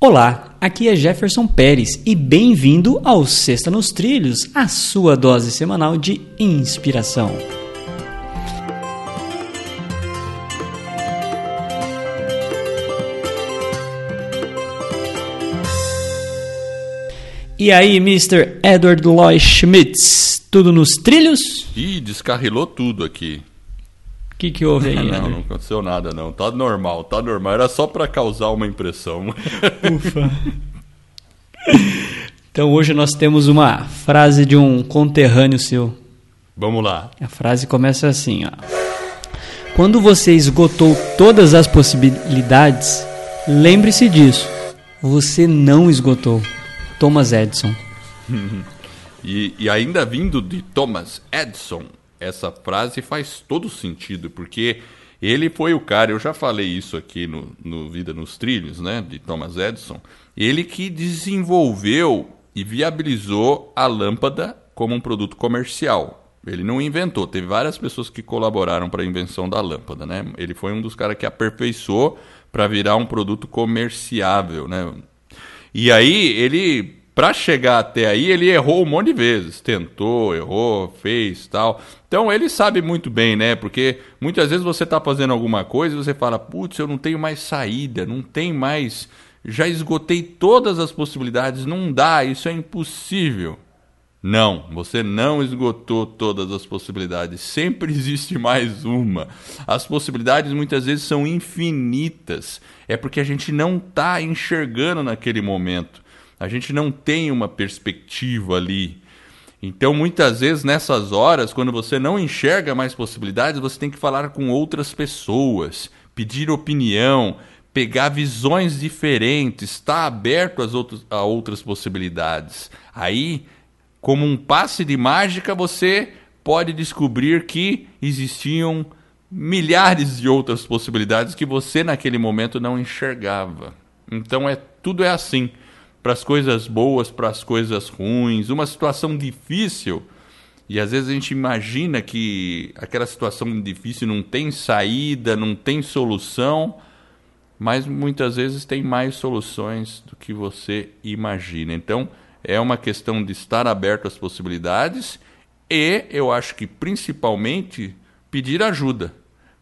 Olá, aqui é Jefferson Pérez e bem-vindo ao Sexta nos Trilhos, a sua dose semanal de inspiração. E aí, Mr. Edward Lloyd Schmitz, tudo nos trilhos? Ih, descarrilou tudo aqui. O que, que houve aí? não, não aconteceu nada não. Tá normal, tá normal. Era só pra causar uma impressão. Ufa. Então hoje nós temos uma frase de um conterrâneo seu. Vamos lá. A frase começa assim, ó. Quando você esgotou todas as possibilidades, lembre-se disso. Você não esgotou. Thomas Edison. E, e ainda vindo de Thomas Edison, essa frase faz todo sentido, porque ele foi o cara, eu já falei isso aqui no, no Vida nos Trilhos, né, de Thomas Edison, ele que desenvolveu e viabilizou a lâmpada como um produto comercial. Ele não inventou, teve várias pessoas que colaboraram para a invenção da lâmpada, né? Ele foi um dos caras que aperfeiçoou para virar um produto comerciável, né? E aí, ele, para chegar até aí, ele errou um monte de vezes. Tentou, errou, fez tal. Então, ele sabe muito bem, né? Porque muitas vezes você está fazendo alguma coisa e você fala, putz, eu não tenho mais saída, não tem mais. Já esgotei todas as possibilidades, não dá, isso é impossível. Não, você não esgotou todas as possibilidades. Sempre existe mais uma. As possibilidades muitas vezes são infinitas. É porque a gente não está enxergando naquele momento. A gente não tem uma perspectiva ali. Então, muitas vezes, nessas horas, quando você não enxerga mais possibilidades, você tem que falar com outras pessoas, pedir opinião, pegar visões diferentes, estar aberto às outros, a outras possibilidades. Aí como um passe de mágica, você pode descobrir que existiam milhares de outras possibilidades que você naquele momento não enxergava. Então é tudo é assim, para as coisas boas, para as coisas ruins, uma situação difícil, e às vezes a gente imagina que aquela situação difícil não tem saída, não tem solução, mas muitas vezes tem mais soluções do que você imagina. Então, é uma questão de estar aberto às possibilidades e eu acho que principalmente pedir ajuda.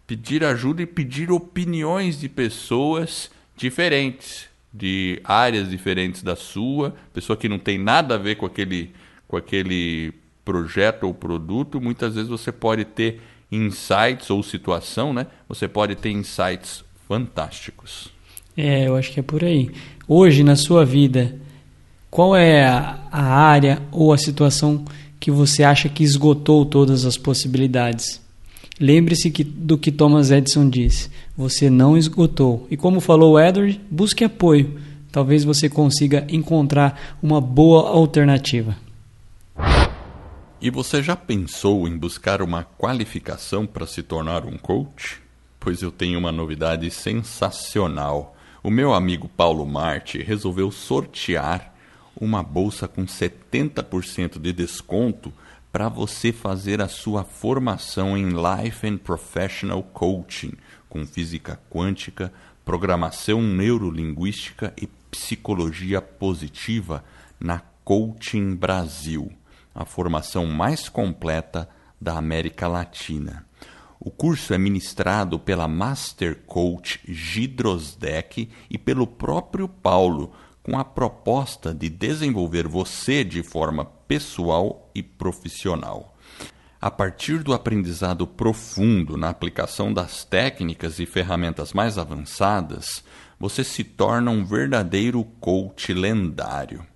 Pedir ajuda e pedir opiniões de pessoas diferentes, de áreas diferentes da sua, pessoa que não tem nada a ver com aquele, com aquele projeto ou produto, muitas vezes você pode ter insights ou situação, né? Você pode ter insights fantásticos. É, eu acho que é por aí. Hoje, na sua vida, qual é a, a área ou a situação que você acha que esgotou todas as possibilidades? Lembre-se do que Thomas Edison disse: você não esgotou. E como falou Edward, busque apoio. Talvez você consiga encontrar uma boa alternativa. E você já pensou em buscar uma qualificação para se tornar um coach? Pois eu tenho uma novidade sensacional. O meu amigo Paulo Marte resolveu sortear uma bolsa com 70% de desconto para você fazer a sua formação em Life and Professional Coaching, com física quântica, programação neurolinguística e psicologia positiva na Coaching Brasil, a formação mais completa da América Latina. O curso é ministrado pela Master Coach Gidrosdeck e pelo próprio Paulo, com a proposta de desenvolver você de forma pessoal e profissional. A partir do aprendizado profundo na aplicação das técnicas e ferramentas mais avançadas, você se torna um verdadeiro coach lendário.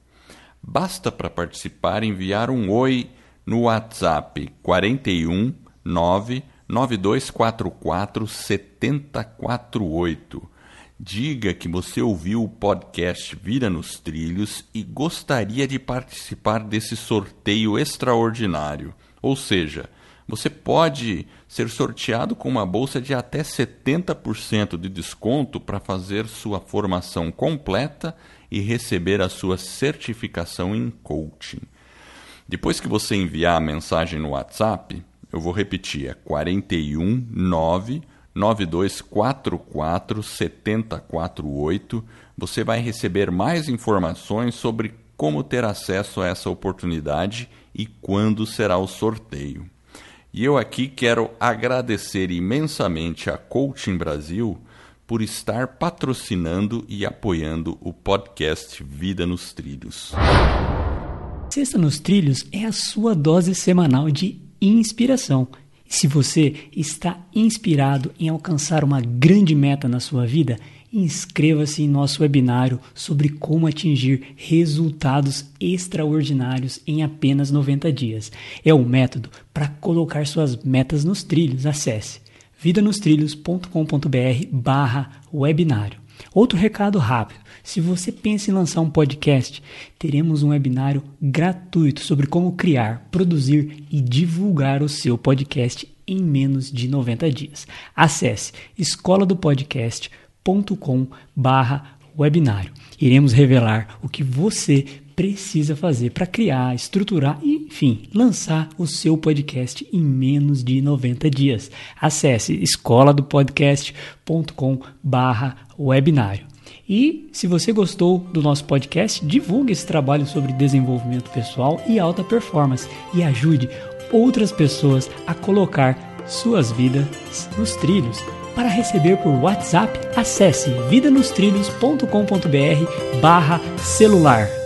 Basta para participar enviar um oi no WhatsApp 41 99244 7048 Diga que você ouviu o podcast Vira nos Trilhos e gostaria de participar desse sorteio extraordinário. Ou seja, você pode ser sorteado com uma bolsa de até 70% de desconto para fazer sua formação completa e receber a sua certificação em coaching. Depois que você enviar a mensagem no WhatsApp, eu vou repetir, é 419 9244 7048. Você vai receber mais informações sobre como ter acesso a essa oportunidade e quando será o sorteio. E eu aqui quero agradecer imensamente a Coaching Brasil por estar patrocinando e apoiando o podcast Vida nos Trilhos. Sexta nos Trilhos é a sua dose semanal de inspiração. Se você está inspirado em alcançar uma grande meta na sua vida, inscreva-se em nosso webinário sobre como atingir resultados extraordinários em apenas 90 dias. É um método para colocar suas metas nos trilhos. Acesse vidanostrilhos.com.br barra webinário. Outro recado rápido. Se você pensa em lançar um podcast, teremos um webinário gratuito sobre como criar, produzir e divulgar o seu podcast em menos de 90 dias. Acesse escola do podcast.com barra webinário. Iremos revelar o que você precisa fazer para criar, estruturar e, enfim, lançar o seu podcast em menos de 90 dias. Acesse escola do podcast.com/webinário. E se você gostou do nosso podcast, divulgue esse trabalho sobre desenvolvimento pessoal e alta performance e ajude outras pessoas a colocar suas vidas nos trilhos. Para receber por WhatsApp, acesse vidanostrilhos.com.br/celular.